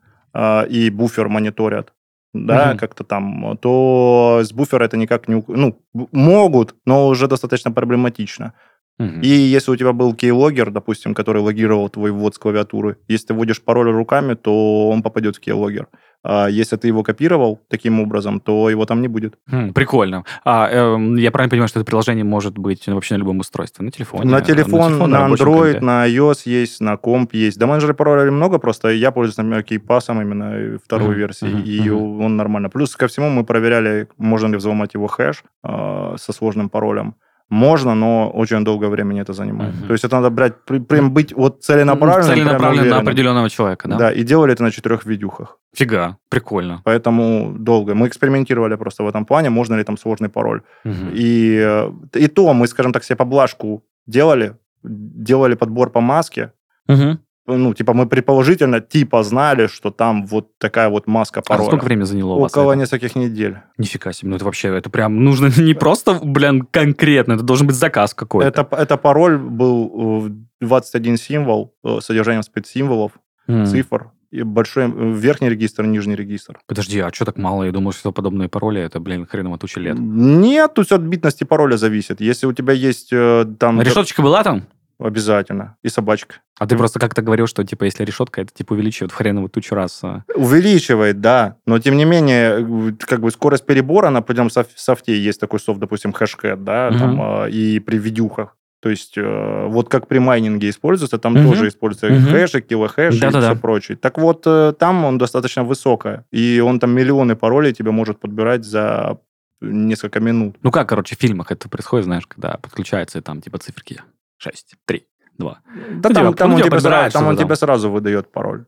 и буфер мониторят, да, Мгм. как-то там, то с буфера это никак не... Ну, могут, но уже достаточно проблематично. Мгм. И если у тебя был кейлогер, допустим, который логировал твой ввод с клавиатуры, если ты вводишь пароль руками, то он попадет в кейлогер. А если ты его копировал таким образом, то его там не будет. Хм, Прикольно. А, эм, я правильно понимаю, что это приложение может быть ну, вообще на любом устройстве? На телефоне? на телефон, на, рабочем Android, компе? на iOS есть, на комп есть. Да, менеджеры паролей много, просто я пользуюсь, например, кейпасом именно э, второй Мгм, версии, мгм, и мгм. он нормально. Плюс ко всему мы проверяли, можно ли взломать его хэш э, со сложным паролем. Можно, но очень долгое времени это занимает. Мгм. То есть это надо брать, прям быть вот целенаправленным. Целенаправленно на уверенным. определенного человека, да? Да, и делали это на четырех видюхах. Фига, прикольно. Поэтому долго. Мы экспериментировали просто в этом плане, можно ли там сложный пароль. Мгм. И, э, и то мы, скажем так, себе поблажку делали, делали подбор по маске, Мгм. Ну, типа, мы предположительно, типа, знали, что там вот такая вот маска А пароля. сколько времени заняло у вас Около это? нескольких недель. Нифига себе, ну это вообще, это прям нужно (laughs) не просто, блин, конкретно, это должен быть заказ какой-то. Это, это пароль был э, 21 символ э, с содержанием спецсимволов, М. цифр, и большой э, верхний регистр, нижний регистр. Подожди, а что так мало? Я думал, что подобные пароли, это, блин, хреново туча лет. Нет, тут все от битности пароля зависит. Если у тебя есть э, там... Решеточка была там? Обязательно. И собачка. А ты просто как-то говорил, что, типа, если решетка, это, типа, увеличивает в хреновую тучу раз. а. Увеличивает, да. Но, тем не менее, как бы скорость перебора, в соф- софте есть такой софт, допустим, хэшкэт, да, Мгм. там, э, и при видюхах. То есть, э, вот как при майнинге используется, там Мгм. тоже используются Мгм. хэши, килохэши и Да-да-да. все прочее. Так вот, э, там он достаточно высокая. И он там миллионы паролей тебе может подбирать за несколько минут. Ну как, короче, в фильмах это происходит, знаешь, когда подключается и там, типа, циферки 6, 3, 2. Да Ну, там, типа, там ну, он, типа, тебе, сразу, там он тебе сразу выдает пароль.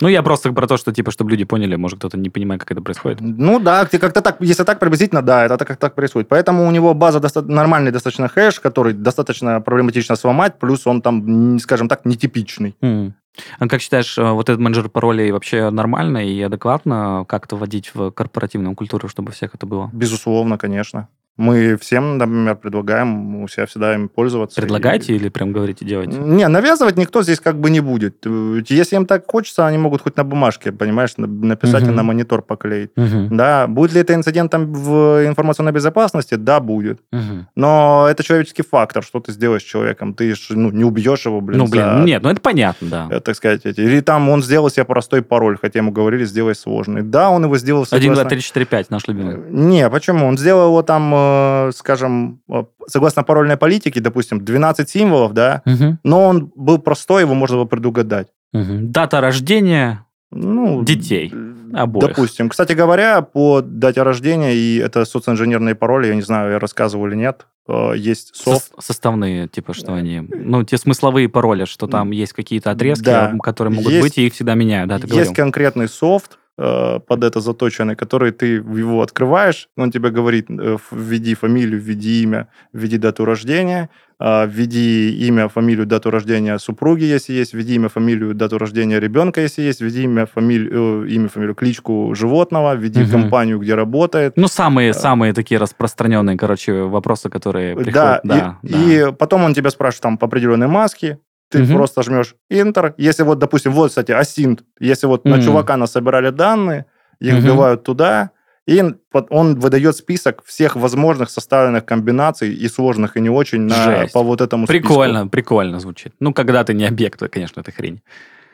Ну, я просто про то, что, типа, чтобы люди поняли, может, кто-то не понимает, как это происходит. Ну да, ты как-то так, если так приблизительно, да, это как так происходит. Поэтому у него база доста- нормальный достаточно хэш, который достаточно проблематично сломать, плюс он там, скажем так, нетипичный. М. А как считаешь, э, вот этот менеджер паролей вообще нормально и адекватно как-то вводить в корпоративную культуру, чтобы всех это было? Безусловно, конечно. Мы всем, например, предлагаем у себя всегда им пользоваться. Предлагаете И- или прям говорите делать? Не, навязывать никто здесь как бы не будет. Э, Если им так хочется, они могут хоть на бумажке, понимаешь, на- написать Мгм. и на монитор поклеить. Мгм. Да, будет ли это инцидентом в информационной безопасности? Да, будет. Мгм. Но это человеческий фактор, что ты сделаешь с человеком. Ты ж, ну, не убьешь его, блин, Ну, блин, за- нет, ну это понятно, да. э, так сказать, эти. Или там он сделал себе простой пароль, хотя ему говорили, сделай сложный. Да, он его сделал 1, 2, согласно- 3, 4, 5, наш любимый. Э, Не, почему? Он сделал его там, э, скажем, э, согласно парольной политике, допустим, 12 символов, да, Мгм. но он был простой, его можно было предугадать. Мгм. Дата рождения. Ну, Детей. Обоих. Допустим. Кстати говоря, по дате рождения, и это социоинженерные пароли, я не знаю, я рассказывал или нет, э, есть софт, Сос- составные, типа, что они... Ну, те смысловые пароли, что там есть какие-то отрезки, Да. которые могут Есть- быть, и их всегда меняют. Да, ты есть говорил. конкретный софт, э, под это заточенный, который ты его открываешь, он тебе говорит, э, введи фамилию, введи имя, введи дату рождения, э, введи имя, фамилию, дату рождения супруги, если есть, введи имя, фамилию, дату рождения ребенка, если есть, введи имя, фамилию, э, имя, фамилию, кличку животного, введи Мгм. компанию, где работает. Ну, самые, самые такие распространенные, короче, вопросы, которые Да, приходят. и, Да, да. и потом он тебя спрашивает там по определенной маске, ты Мгм. просто жмешь Enter. Если вот, допустим, вот, кстати, асинт, если вот на Мгм. чувака насобирали данные, их вбивают туда, и он выдает список всех возможных составленных комбинаций и сложных, и не очень на, Жесть. по вот этому списку. Прикольно, прикольно звучит. Ну, когда ты не объект, конечно, это хрень.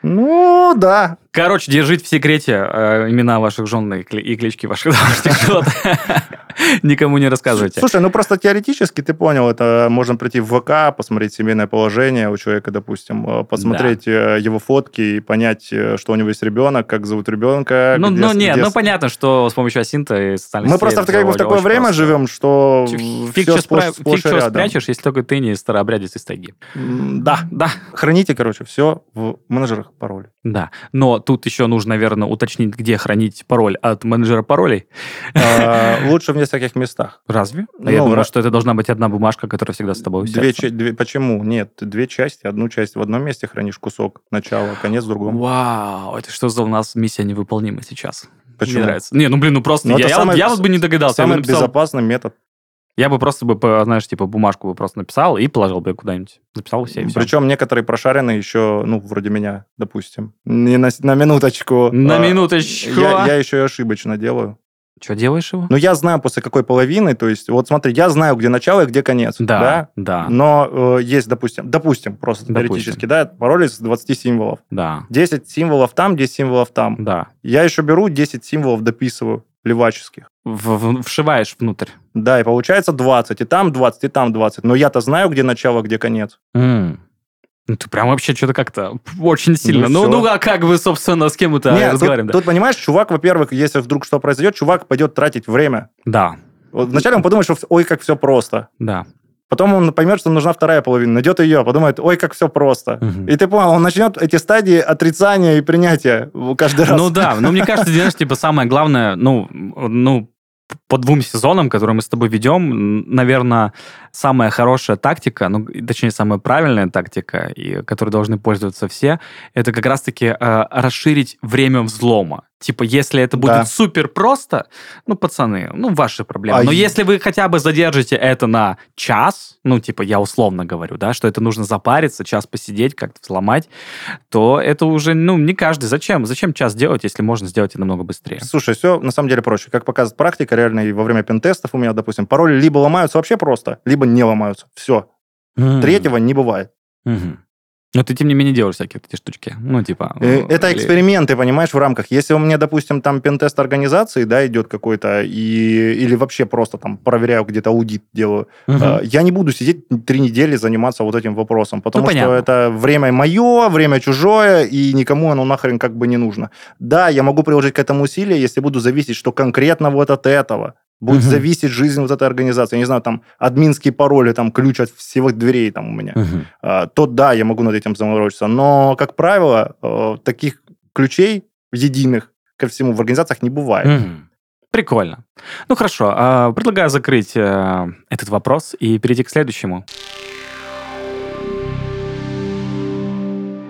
Ну, да. Короче, держите в секрете э, имена ваших жен и, кли- и клички ваших домашних животных. (laughs) Никому не рассказывайте. Слушай, ну просто теоретически, ты понял, это можно прийти в ВК, посмотреть семейное положение у человека, допустим, э, посмотреть э, его фотки и понять, э, что у него есть ребенок, как зовут ребенка. Ну, где ну нет, где ну понятно, что с помощью асинта и социальных Мы просто в, как бы, в такое время просто. живем, что Фиг все сплошь, сплошь фиг рядом. спрячешь, если только ты не старообрядец из тайги. Да, Да, храните, короче, все в менеджерах паролей. да. Но тут еще нужно, наверное, уточнить, где хранить пароль от менеджера паролей. (laughs) А, Лучше в нескольких местах. Разве? Ну, Я думаю, ра- что это должна быть одна бумажка, которая всегда с тобой две- почему? Нет, две части. Одну часть в одном месте хранишь кусок, начало, конец в другом. Вау, это что за у нас миссия невыполнима сейчас? Почему? Мне нравится. Не, ну блин, ну просто Ну, я, я, самый- вот, я вот бы не догадался. Самый написал- безопасный метод. Я бы просто бы, знаешь, типа бумажку бы просто написал и положил бы куда-нибудь. Записал все и всё. Причем некоторые прошаренные еще, ну, вроде меня, допустим. Не на, на минуточку. На а, минуточку. Я, я еще и ошибочно делаю. Что, делаешь его? Но я знаю после какой половины, то есть, вот смотри, я знаю, где начало и где конец. да, да, Но э, есть, допустим, допустим, просто Допустим. теоретически, да, пароль из 20 символов. да, 10 символов там, 10 символов там. да. Я еще беру 10 символов, дописываю, леваческих. В- в- вшиваешь внутрь. Да, и получается 20, и там 20, и там 20. Но я-то знаю, где начало, где конец. М. Ну, ты прям вообще что-то как-то очень сильно. Ну, всё. ну, а как вы, собственно, с кем мы-то Не, тут, разговариваем? да? тут, понимаешь, чувак, во-первых, если вдруг что произойдет, чувак пойдет тратить время. Да, Вот вначале он подумает, что ой, как все просто. да. Потом он поймет, что нужна вторая половина, найдет ее, подумает, ой, как все просто. Мгм. И ты понял, он начнет эти стадии отрицания и принятия каждый раз. Ну да, но мне (laughs) кажется, знаешь, типа самое главное, ну, ну, по двум сезонам, которые мы с тобой ведем, наверное, самая хорошая тактика, ну, точнее, самая правильная тактика, и которой должны пользоваться все, это как раз-таки э, расширить время взлома. Типа, если это будет Да. супер просто, ну, пацаны, ну, ваши проблемы. А Но е- если вы хотя бы задержите это на час, ну, типа, я условно говорю, да, что это нужно запариться, час посидеть, как-то взломать, то это уже, ну, не каждый. Зачем? Зачем час делать, если можно сделать это намного быстрее? Слушай, все на самом деле проще. Как показывает практика, реально и во время пентестов у меня, допустим, пароли либо ломаются вообще просто, либо не ломаются. Все. М. Третьего не бывает. Мгм. Но ты, тем не менее, делаешь всякие эти штучки. Ну, типа... Э, ну, Это или- эксперименты, понимаешь, в рамках. Если у меня, допустим, там пентест организации, да, идет какой-то, и, или вообще просто там проверяю, где-то аудит делаю, э, я не буду сидеть три недели заниматься вот этим вопросом, потому Ну, что понятно. это время мое, время чужое, и никому оно нахрен как бы не нужно. Да, я могу приложить к этому усилия, если буду зависеть, что конкретно вот от этого будет Мгм. зависеть жизнь вот этой организации. Я не знаю, там, админские пароли, там, ключ от всех дверей там у меня Мгм. а, то да, я могу над этим заморочиться. Но, как правило, э, таких ключей единых ко всему в организациях не бывает. Мгм. Прикольно. Ну хорошо, а, предлагаю закрыть э, этот вопрос и перейти к следующему.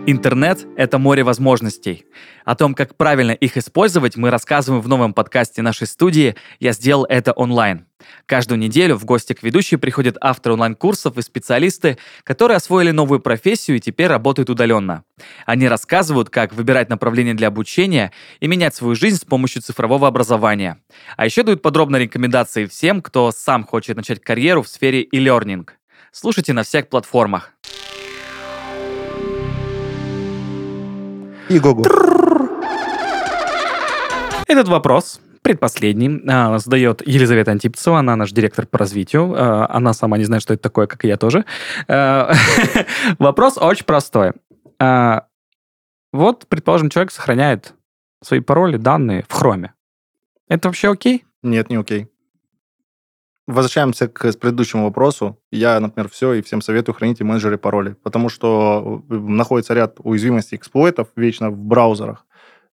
Интернет — это море возможностей. О том, как правильно их использовать, мы рассказываем в новом подкасте нашей студии «Я сделал это онлайн». Каждую неделю в гости к ведущей приходят авторы онлайн-курсов и специалисты, которые освоили новую профессию и теперь работают удаленно. Они рассказывают, как выбирать направление для обучения и менять свою жизнь с помощью цифрового образования. А еще дают подробные рекомендации всем, кто сам хочет начать карьеру в сфере e-learning. Слушайте на всех платформах. И го Этот вопрос, предпоследний, а, задает Елизавета Антипцева, она наш директор по развитию. Она сама не знает, что это такое, как и я тоже. Вопрос очень простой. Вот, предположим, человек сохраняет свои пароли, данные в хроме. Это вообще окей? Нет, не окей. Возвращаемся к предыдущему вопросу. Я, например, все и всем советую хранить менеджеры паролей, потому что э, находится ряд уязвимостей эксплойтов вечно в браузерах,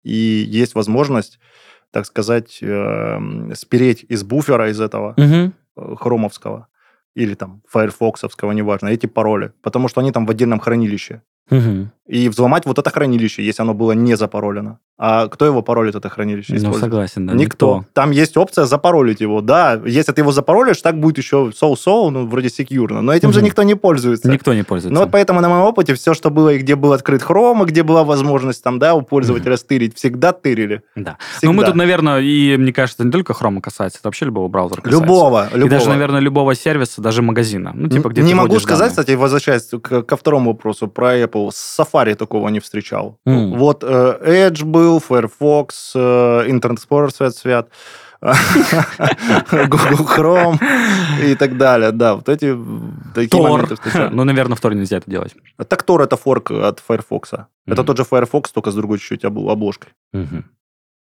и есть возможность, так сказать, э, спереть из буфера, из этого, э, хромовского или там файрфоксовского, неважно, эти пароли, потому что они там в отдельном хранилище. Мгм. И взломать вот это хранилище, если оно было не запаролено. А кто его паролит, это хранилище? Ну, согласен, да. Никто. Там есть опция запаролить его. Да, если ты его запаролишь, так будет еще соу-соу, ну, вроде секьюрно. Но этим же Мгм. никто не пользуется. Никто не Ну, пользуется. вот поэтому на моем опыте все, что было, и где был открыт хром, и где была возможность там, да, у пользователя стырить, всегда тырили. Да. Всегда. Ну, мы тут, наверное, и, мне кажется, не только хрома касается, это вообще любого браузера касается. Любого, любого. И даже, наверное, любого сервиса, даже магазина. Ну, типа, где не могу сказать, данные. кстати, возвращаясь ко второму вопросу про Apple, с Safari такого не встречал. М. Вот э, Edge был, Firefox, э, Internet Explorer свят-свят, (laughs) Google Chrome и так далее. Да, вот эти такие Тор. моменты встречали. Ну, наверное, в Tor нельзя это делать. Так Tor это форк от Firefox. Это Мгм. тот же Firefox, только с другой чуть-чуть обл- обложкой.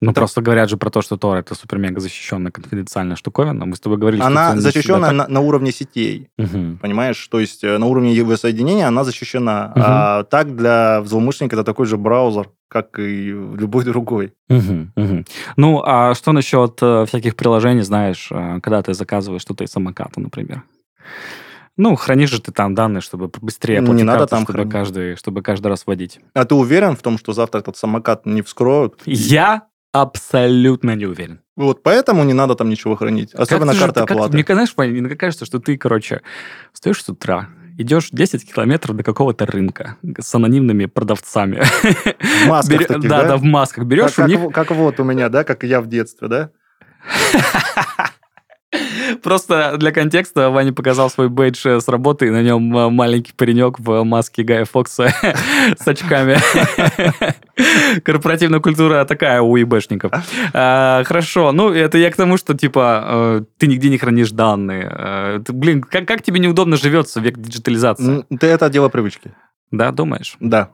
Ну, Это- просто говорят же про то, что Tor это супер-мега защищенная конфиденциальная штуковина. Мы с тобой говорили, что Она это не защищена на, на уровне сетей. Мгм. Понимаешь, то есть э, на уровне его соединения она защищена. Мгм. А так для злоумышленника это такой же браузер, как и любой другой. Мгм, мгм. Ну, а что насчет э, всяких приложений, знаешь, э, когда ты заказываешь что-то из самоката, например? Ну, хранишь же ты там данные, чтобы быстрее Не оплатить надо карту, там чтобы хранить. каждый, чтобы каждый раз вводить. А ты уверен в том, что завтра этот самокат не вскроют? Я абсолютно не уверен. Вот поэтому не надо там ничего хранить. Особенно Как ты же- карты ты как- оплаты. Мне, Вань, иногда кажется, что ты, короче, встаешь с утра, идешь 10 километров до какого-то рынка с анонимными продавцами. В масках Берё- таких, да, да? да, в масках. Берешь как, у них... как, как вот у меня, да, как я в детстве, да? (laughs) Просто для контекста Ваня показал свой бейдж э, с работы, и на нем э, маленький паренек в маске Гая Фокса (laughs) с очками. (laughs) Корпоративная культура такая у ИБшников. А, Хорошо, ну это я к тому, что типа э, ты нигде не хранишь данные. Блин, как тебе неудобно живется в век диджитализации? Ты это дело привычки. Да, думаешь? Да.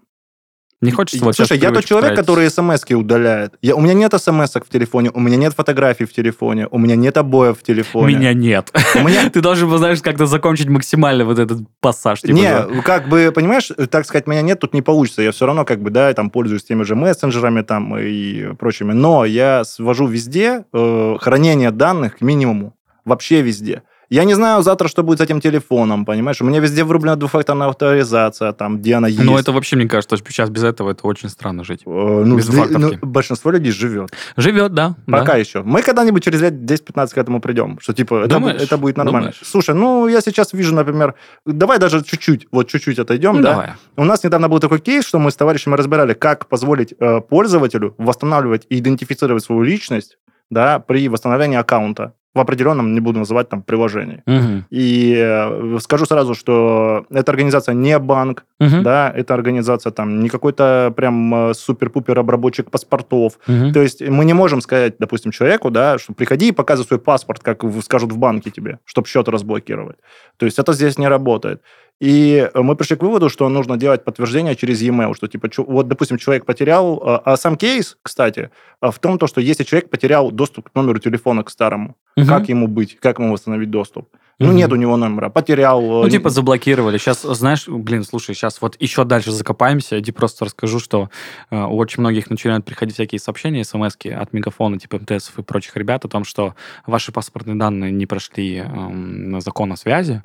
Не хочется вот Слушай, я тот человек, тратить. который смс удаляет. Я, у меня нет смс в телефоне, у меня нет фотографий в телефоне, у меня нет обоев в телефоне. Меня нет. У меня (laughs) Ты должен, знаешь, как-то закончить максимально вот этот пассаж. типа, не, да. как бы, понимаешь, так сказать, меня нет, тут не получится. Я все равно, как бы, да, там пользуюсь теми же мессенджерами там и прочими. Но я свожу везде э, хранение данных к минимуму. Вообще везде. Я не знаю завтра, что будет с этим телефоном, понимаешь? У меня везде врублена двухфакторная авторизация, там, где она есть. Ну, это вообще, мне кажется, что сейчас без этого это очень странно жить. Э, ну, без двухфакторки. ну, большинство людей живет. Живет, да. Пока да. еще. Мы когда-нибудь через лет 10-15 к этому придем. Что, типа, это, Думаешь? это будет нормально. Думаешь? Слушай, ну, я сейчас вижу, например... Давай даже чуть-чуть, вот чуть-чуть отойдем, Ну, да? давай. У нас недавно был такой кейс, что мы с товарищами разбирали, как позволить э, пользователю восстанавливать и идентифицировать свою личность да, при восстановлении аккаунта в определенном, не буду называть там, приложении. Мгм. И э, скажу сразу, что эта организация не банк, Мгм. да, эта организация там не какой-то прям э, супер-пупер обработчик паспортов, Мгм. то есть мы не можем сказать, допустим, человеку, да, что приходи и показывай свой паспорт, как скажут в банке тебе, чтобы счет разблокировать. То есть это здесь не работает. И э, мы пришли к выводу, что нужно делать подтверждение через e-mail, что типа, вот, допустим, человек потерял, э, а сам кейс, кстати, э, в том, то, что если человек потерял доступ к номеру телефона к старому, Мгм. как ему быть, как ему восстановить доступ? Ну, Мгм. нет у него номера, потерял. э, Ну, типа, заблокировали. Сейчас, знаешь, блин, слушай, сейчас вот еще дальше закопаемся. Я тебе просто расскажу, что э, у очень многих начинают приходить всякие сообщения, смс от Мегафона, типа МТС и прочих ребят о том, что ваши паспортные данные не прошли на закон о связи,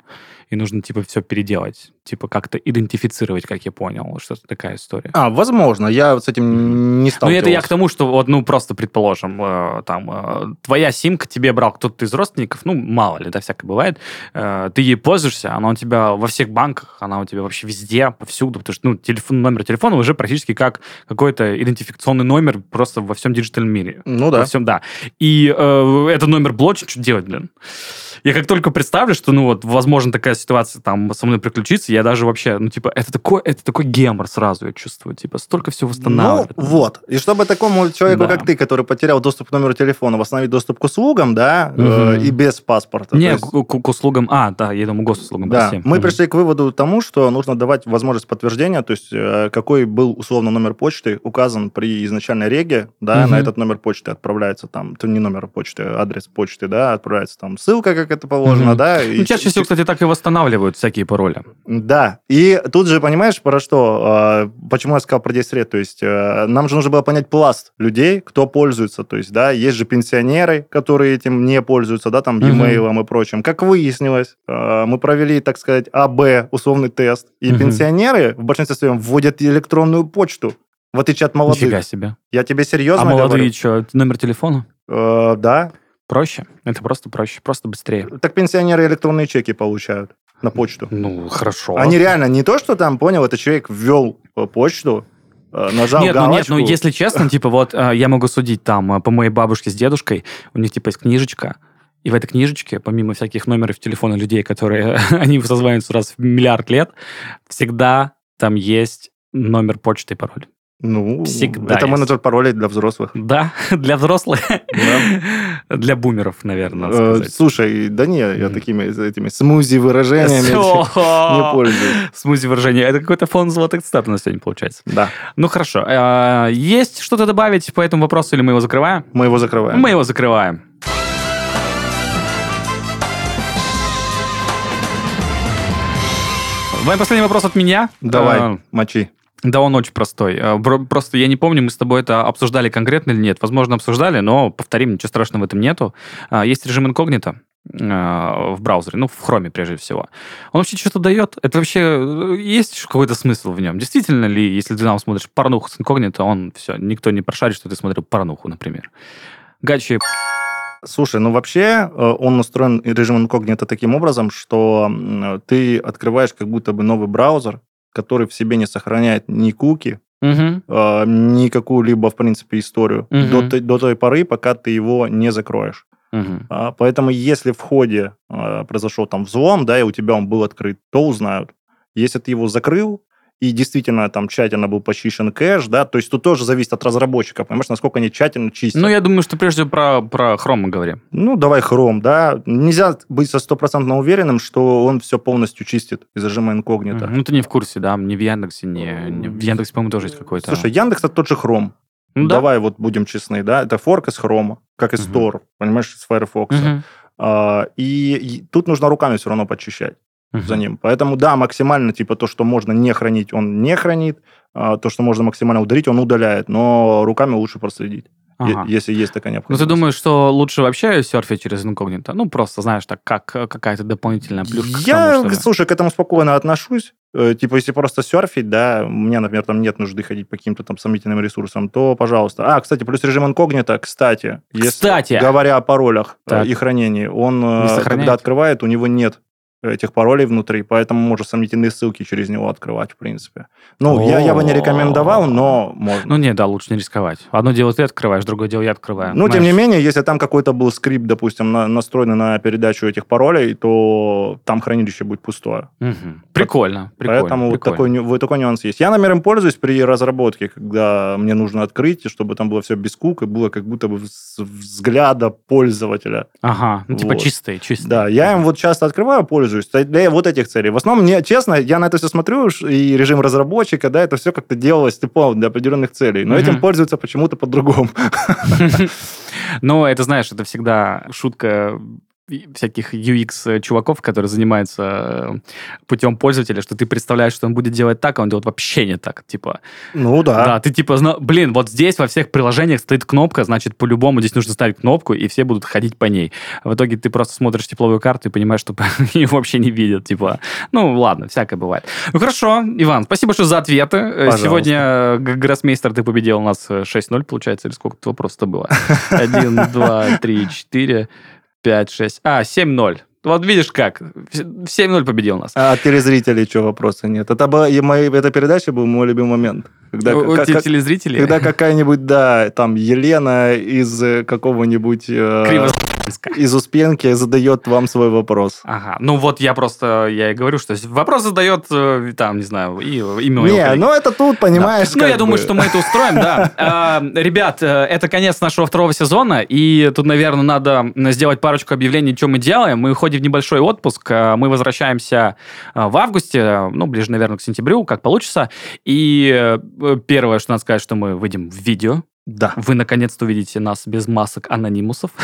и нужно, типа, все переделать. Типа, как-то идентифицировать, как я понял, что это такая история. А, возможно, я с этим не Ну, сталкивался. это я к тому, что вот, ну, просто предположим, э, там, э, твоя симка тебе брал кто-то из родственников, ну, мало ли, да, всякое бывает, э, ты ей пользуешься, она у тебя во всех банках, она у тебя вообще везде, повсюду, потому что, ну, телефон, номер телефона уже практически как какой-то идентификационный номер просто во всем диджитальном мире. Ну да. Во всем, да. И э, этот номер блочен, что делать, блин? Я как только представлю, что, ну, вот, возможно, такая ситуация там со мной приключится, я даже вообще, ну, типа, это такой, это такой гемор сразу, я чувствую, типа, столько всего Ну, восстанавливать. вот. И чтобы такому человеку, Да. как ты, который потерял доступ к номеру телефона, восстановить доступ к услугам, да, Мгм. э, и без паспорта. то Не, есть- к, к- к услугам. А, да, я думаю, госуслугам. да, прости. мы Мгм. пришли к выводу тому, что нужно давать возможность подтверждения, то есть э, какой был условно номер почты указан при изначальной реге, да, Мгм. на этот номер почты отправляется там, это не номер почты, а адрес почты, да, отправляется там ссылка, как это положено, Мгм. да. Ну, и- чаще всего, кстати, так и восстанавливают всякие пароли. Да, и тут же, понимаешь, про что, э, почему я сказал про 10 лет, то есть э, нам же нужно было понять пласт людей, кто пользуется, то есть, да, есть же пенсионеры, которые этим не пользуются, да, там, e-mail и прочим. Как выяснилось, э, мы провели, так сказать, АБ, условный тест, и Мгм. пенсионеры в большинстве своем вводят электронную почту, в отличие от молодых. Нифига себе. Я тебе серьезно а молодые говорю. что, номер телефона? Э, да. Проще? Это просто проще, просто быстрее. Так пенсионеры электронные чеки получают на почту. Ну, хорошо. Они реально не то, что там, понял, это человек ввел э, почту, э, нажал Нет, ну нет, галочку. ну если честно, (laughs) типа вот э, я могу судить там по моей бабушке с дедушкой, у них типа есть книжечка, и в этой книжечке, помимо всяких номеров телефона людей, которые (laughs) они созваниваются раз в миллиард лет, всегда там есть номер почты и пароль. Ну, Всегда это есть. менеджер паролей для взрослых. Да, (laughs) для взрослых, для бумеров, наверное, надо Э, сказать. Слушай, да не, я такими этими смузи выражениями (laughs) не пользуюсь. Смузи выражение. Это какой-то фон золотых цитат у нас сегодня получается. Да, Ну хорошо. Э, Есть что-то добавить по этому вопросу или мы его закрываем? мы его закрываем. Мы его закрываем. Последний вопрос от меня. Давай, Э, мочи. Да, он очень простой. Бро- Просто я не помню, мы с тобой это обсуждали конкретно или нет. Возможно, обсуждали, но повторим, ничего страшного в этом нету. А, Есть режим инкогнито э, в браузере, ну, в хроме прежде всего. Он вообще что-то дает? Это вообще э, есть какой-то смысл в нем? Действительно ли, если ты там смотришь порнуху с инкогнито, он все, никто не прошарит, что ты смотрел порнуху, например. Гачи, Слушай, ну вообще э, он настроен, режим инкогнито таким образом, что ты открываешь как будто бы новый браузер, который в себе не сохраняет ни куки, Мгм. э, ни какую-либо, в принципе, историю Мгм. до, той- до той поры, пока ты его не закроешь. А, Поэтому если в ходе э, произошел там взлом, да, и у тебя он был открыт, то узнают. Если ты его закрыл, и действительно там тщательно был почищен кэш, да, то есть тут тоже зависит от разработчика, понимаешь, насколько они тщательно чистят. Ну, я думаю, что прежде про, про Chrome мы говорим. Ну, давай Chrome, да. Нельзя быть со стопроцентно уверенным, что он все полностью чистит из режима инкогнито. Ну, ты не в курсе, да? Не в Яндексе, не, не- в Яндексе, по-моему, тоже есть какой-то. Слушай, Яндекс это тот же Chrome. ну, да. Давай вот будем честны, да, это форк из Chrome, как и Мгм. Store, понимаешь, из Firefox. И, и тут нужно руками все равно почищать Мгм. за ним. Поэтому, да, максимально, типа, то, что можно не хранить, он не хранит, а, то, что можно максимально удалить, он удаляет, но руками лучше проследить, Ага. если есть такая Ну, необходимость. ты думаешь, что лучше вообще серфить через инкогнито? Ну, просто, знаешь, так, как какая-то дополнительная плюшка к Я, тому, чтобы- слушай, к этому спокойно отношусь. Э, Типа, если просто серфить, да, у меня, например, там нет нужды ходить по каким-то там сомнительным ресурсам, то, пожалуйста. А, кстати, плюс режим инкогнито, кстати. если- Кстати! говоря о паролях э, Так. и хранении, он, э, когда открывает, у него нет этих паролей внутри, поэтому можно сомнительные ссылки через него открывать, в принципе. Ну, я, я бы не рекомендовал, но можно. Ну, нет, да, лучше не рисковать. Одно дело ты открываешь, другое дело я открываю. Ну, тем не Понимаешь? менее, если там какой-то был скрипт, допустим, на- настроенный на передачу этих паролей, то там хранилище будет пустое. Мгм. Прикольно, прикольно. Поэтому вот прикольно. такой, ню- вот такой нюанс есть. Я, например, им пользуюсь при разработке, когда мне нужно открыть, чтобы там было все без кук, и было как будто бы взгляда пользователя. Ага, ну, типа Вот. чистые, чистые. Да, я им вот часто открываю, пользуюсь для вот этих целей. В основном, мне, честно, я на это все смотрю, и режим разработчика, да, это все как-то делалось, типа, для определенных целей. Но Мгм. этим пользуются почему-то по-другому. (laughs) Но это, знаешь, это всегда шутка всяких UX-чуваков, которые занимаются э, путем пользователя, что ты представляешь, что он будет делать так, а он делает вообще не так. Типа, Ну да, да. ты типа, зна- блин, вот здесь во всех приложениях стоит кнопка, значит, по-любому здесь нужно ставить кнопку, и все будут ходить по ней. В итоге ты просто смотришь тепловую карту и понимаешь, что (laughs) ее вообще не видят. Типа, ну, ладно, всякое бывает. Ну, хорошо, Иван, спасибо, что за ответы. Э, Пожалуйста. Сегодня э, Гроссмейстер, ты победил у нас э, 6-0, получается, или сколько-то вопросов-то было? 1, 2, 3, 4, 5, 6. А, 7-0. Вот видишь как. В 7-0 победил нас. А от телезрителей что, вопроса нет? Это, была, и мои, эта передача был мой любимый момент. Когда, У- как- те- как- телезрителей? когда какая-нибудь, да, там, Елена из э, какого-нибудь... э, Кривоскинска. из Успенки задает вам свой вопрос. Ага, ну вот я просто, я и говорю, что вопрос задает, э, там, не знаю, и имя Не, ну это тут, понимаешь, Ну, как я думаю, бы. что мы это устроим, да. (laughs) А, Ребят, э, это конец нашего второго сезона, и тут, наверное, надо сделать парочку объявлений, что мы делаем. Мы уходим в небольшой отпуск, э, мы возвращаемся в августе, ну, ближе, наверное, к сентябрю, как получится. И первое, что надо сказать, что мы выйдем в видео. Да. Вы наконец-то увидите нас без масок анонимусов. (laughs)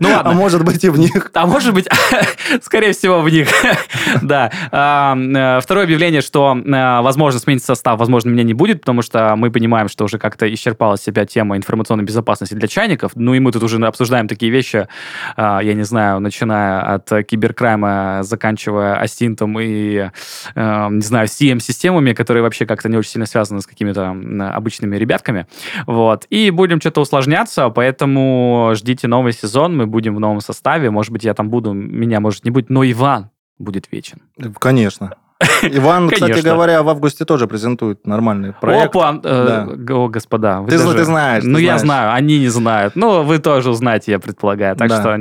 Ну А ладно. может быть и в них. А может быть, (laughs) скорее всего, в них. (laughs) да. А, э, Второе объявление, что, э, возможно, сменится состав, возможно, меня не будет, потому что мы понимаем, что уже как-то исчерпала себя тема информационной безопасности для чайников. Ну, и мы тут уже обсуждаем такие вещи, а, я не знаю, начиная от киберкрайма, заканчивая Астинтом и, э, не знаю, CM-системами, которые вообще как-то не очень сильно связаны с какими-то обычными ребятками. Вот. И будем что-то усложняться, поэтому ждите новый сезон, мы будем в новом составе. Может быть, я там буду, меня может не быть, но Иван будет вечен. Конечно. Иван, (laughs) кстати говоря, в августе тоже презентует нормальный проект. Опа! э, о, господа. Ты, даже- зна- ты знаешь. ты Ну, я знаешь. знаю, они не знают. Ну, вы тоже узнаете, я предполагаю. Так Да. что...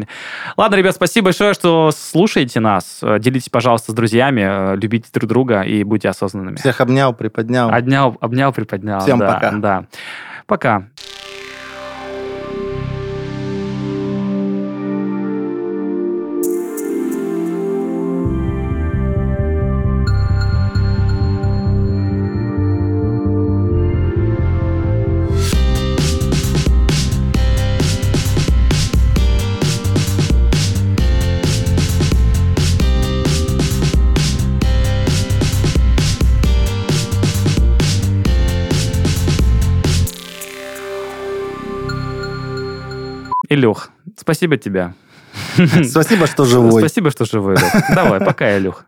Ладно, ребят, спасибо большое, что слушаете нас. Э, Делитесь, пожалуйста, с друзьями, э, любите друг друга и будьте осознанными. Всех обнял, приподнял. Обнял, обнял, приподнял. Всем да, пока. Да. Пока. Илюх, спасибо тебе. Спасибо, что живой. Спасибо, что живой. Давай, пока, Илюх.